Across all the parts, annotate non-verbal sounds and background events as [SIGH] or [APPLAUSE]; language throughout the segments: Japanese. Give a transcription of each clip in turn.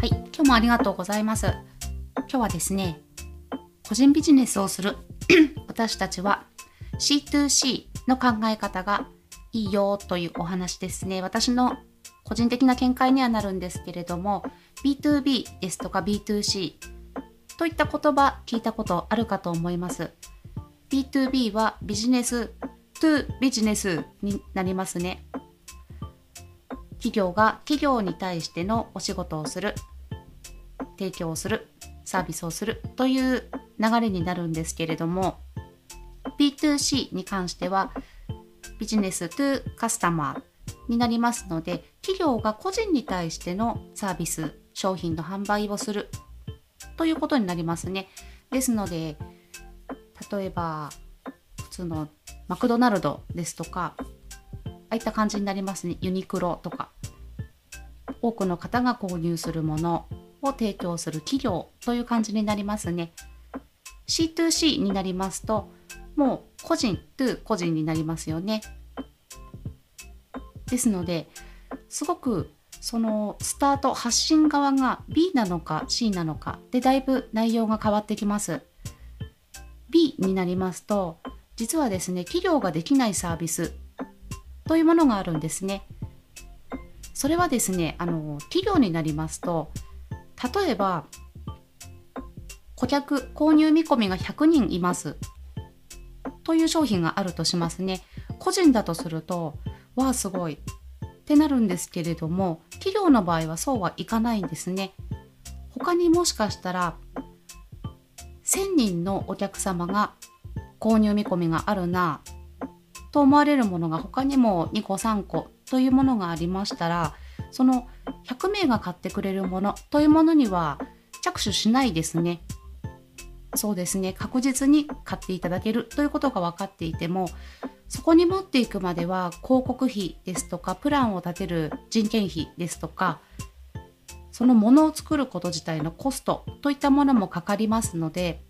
はい、今日もありがとうございます。今日はですね、個人ビジネスをする [CLEARS THROAT] 私たちは C2C の考え方がいいよというお話ですね。私の個人的な見解にはなるんですけれども、B2B ですとか B2C といった言葉聞いたことあるかと思います。B2B はビジネス to ビジネスになりますね。企業が企業に対してのお仕事をする提供をするサービスをするという流れになるんですけれども B2C に関してはビジネス to カスタマーになりますので企業が個人に対してのサービス商品の販売をするということになりますね。ですので例えば普通のマクドナルドですとかああいった感じになりますね。ユニクロとか。多くの方が購入するものを提供する企業という感じになりますね。C2C になりますともう個人 to 個人になりますよね。ですのですごくそのスタート発信側が B なのか C なのかでだいぶ内容が変わってきます。B になりますと実はですね企業ができないサービスというものがあるんですね。それはですね、あの企業になりますと、例えば、顧客、購入見込みが100人います。という商品があるとしますね。個人だとすると、わあ、すごい。ってなるんですけれども、企業の場合はそうはいかないんですね。他にもしかしたら、1000人のお客様が購入見込みがあるなと思われるものが他にも2個3個というものがありましたらその100名が買ってくれるものというものには着手しないですね。そうですね確実に買っていただけるということが分かっていてもそこに持っていくまでは広告費ですとかプランを立てる人件費ですとかそのものを作ること自体のコストといったものもかかりますので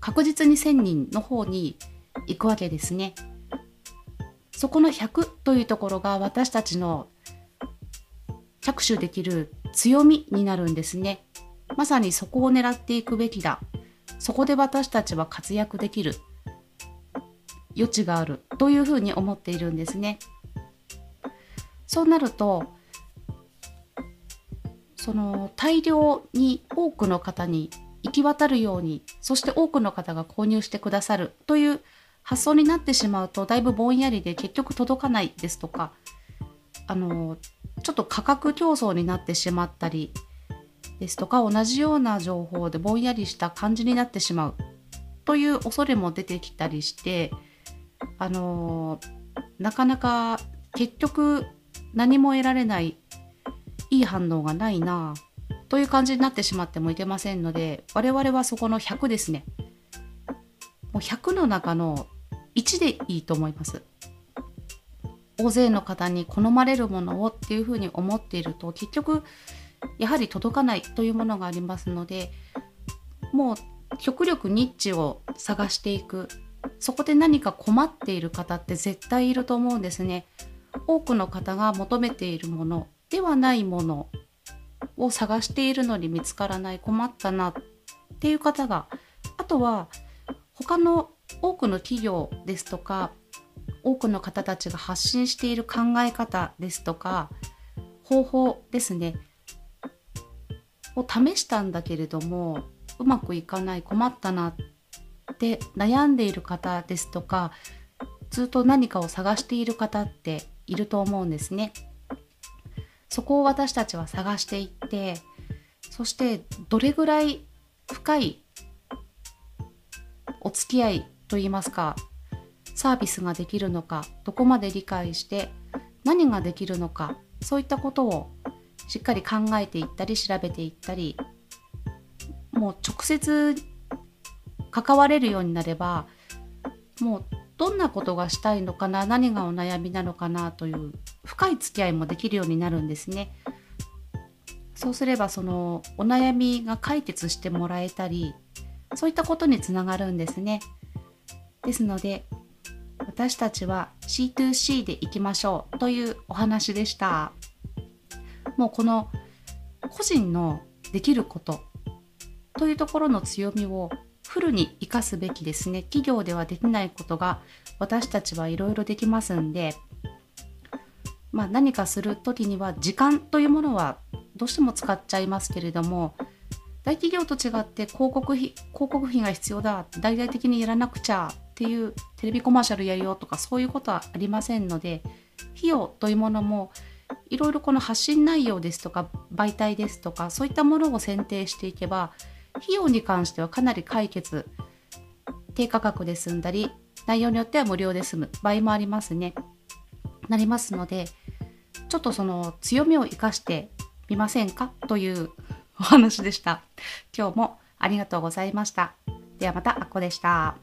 確実に1000人の方に行くわけですね。そこの100というところが私たちの着手できる強みになるんですね。まさにそこを狙っていくべきだ。そこで私たちは活躍できる余地があるというふうに思っているんですね。そうなるとその大量に多くの方に行き渡るようにそして多くの方が購入してくださるという発想になってしまうとだいぶぼんやりで結局届かないですとかあのちょっと価格競争になってしまったりですとか同じような情報でぼんやりした感じになってしまうという恐れも出てきたりしてあのなかなか結局何も得られないいい反応がないなという感じになってしまってもいけませんので我々はそこの100ですね。もう100の中の1でいいと思います。大勢の方に好まれるものをっていうふうに思っていると結局やはり届かないというものがありますのでもう極力ニッチを探していくそこで何か困っている方って絶対いると思うんですね。多くの方が求めているものではないものを探しているのに見つからない困ったなっていう方があとは他の多くの企業ですとか多くの方たちが発信している考え方ですとか方法ですねを試したんだけれどもうまくいかない困ったなって悩んでいる方ですとかずっと何かを探している方っていると思うんですね。そこを私たちは探していってそしてどれぐらい深いお付き合いといいますかサービスができるのかどこまで理解して何ができるのかそういったことをしっかり考えていったり調べていったりもう直接関われるようになればもうどんなことがしたいのかな何がお悩みなのかなという深い付き合いもできるようになるんですね。そうすればそのお悩みが解決してもらえたりそういったことにつながるんですね。ですので私たちは C2C でいきましょうというお話でした。もうこの個人のできることというところの強みをフルに生かすべきですね企業ではできないことが私たちはいろいろできますんで、まあ、何かする時には時間というものはどうしても使っちゃいますけれども大企業と違って広告費広告費が必要だ大々的にやらなくちゃっていうテレビコマーシャルやるよとかそういうことはありませんので費用というものもいろいろこの発信内容ですとか媒体ですとかそういったものを選定していけば費用に関してはかなり解決低価格で済んだり内容によっては無料で済む場合もありますね。なりますのでちょっとその強みを生かしてみませんか？というお話でした。今日もありがとうございました。ではまたあっこでした。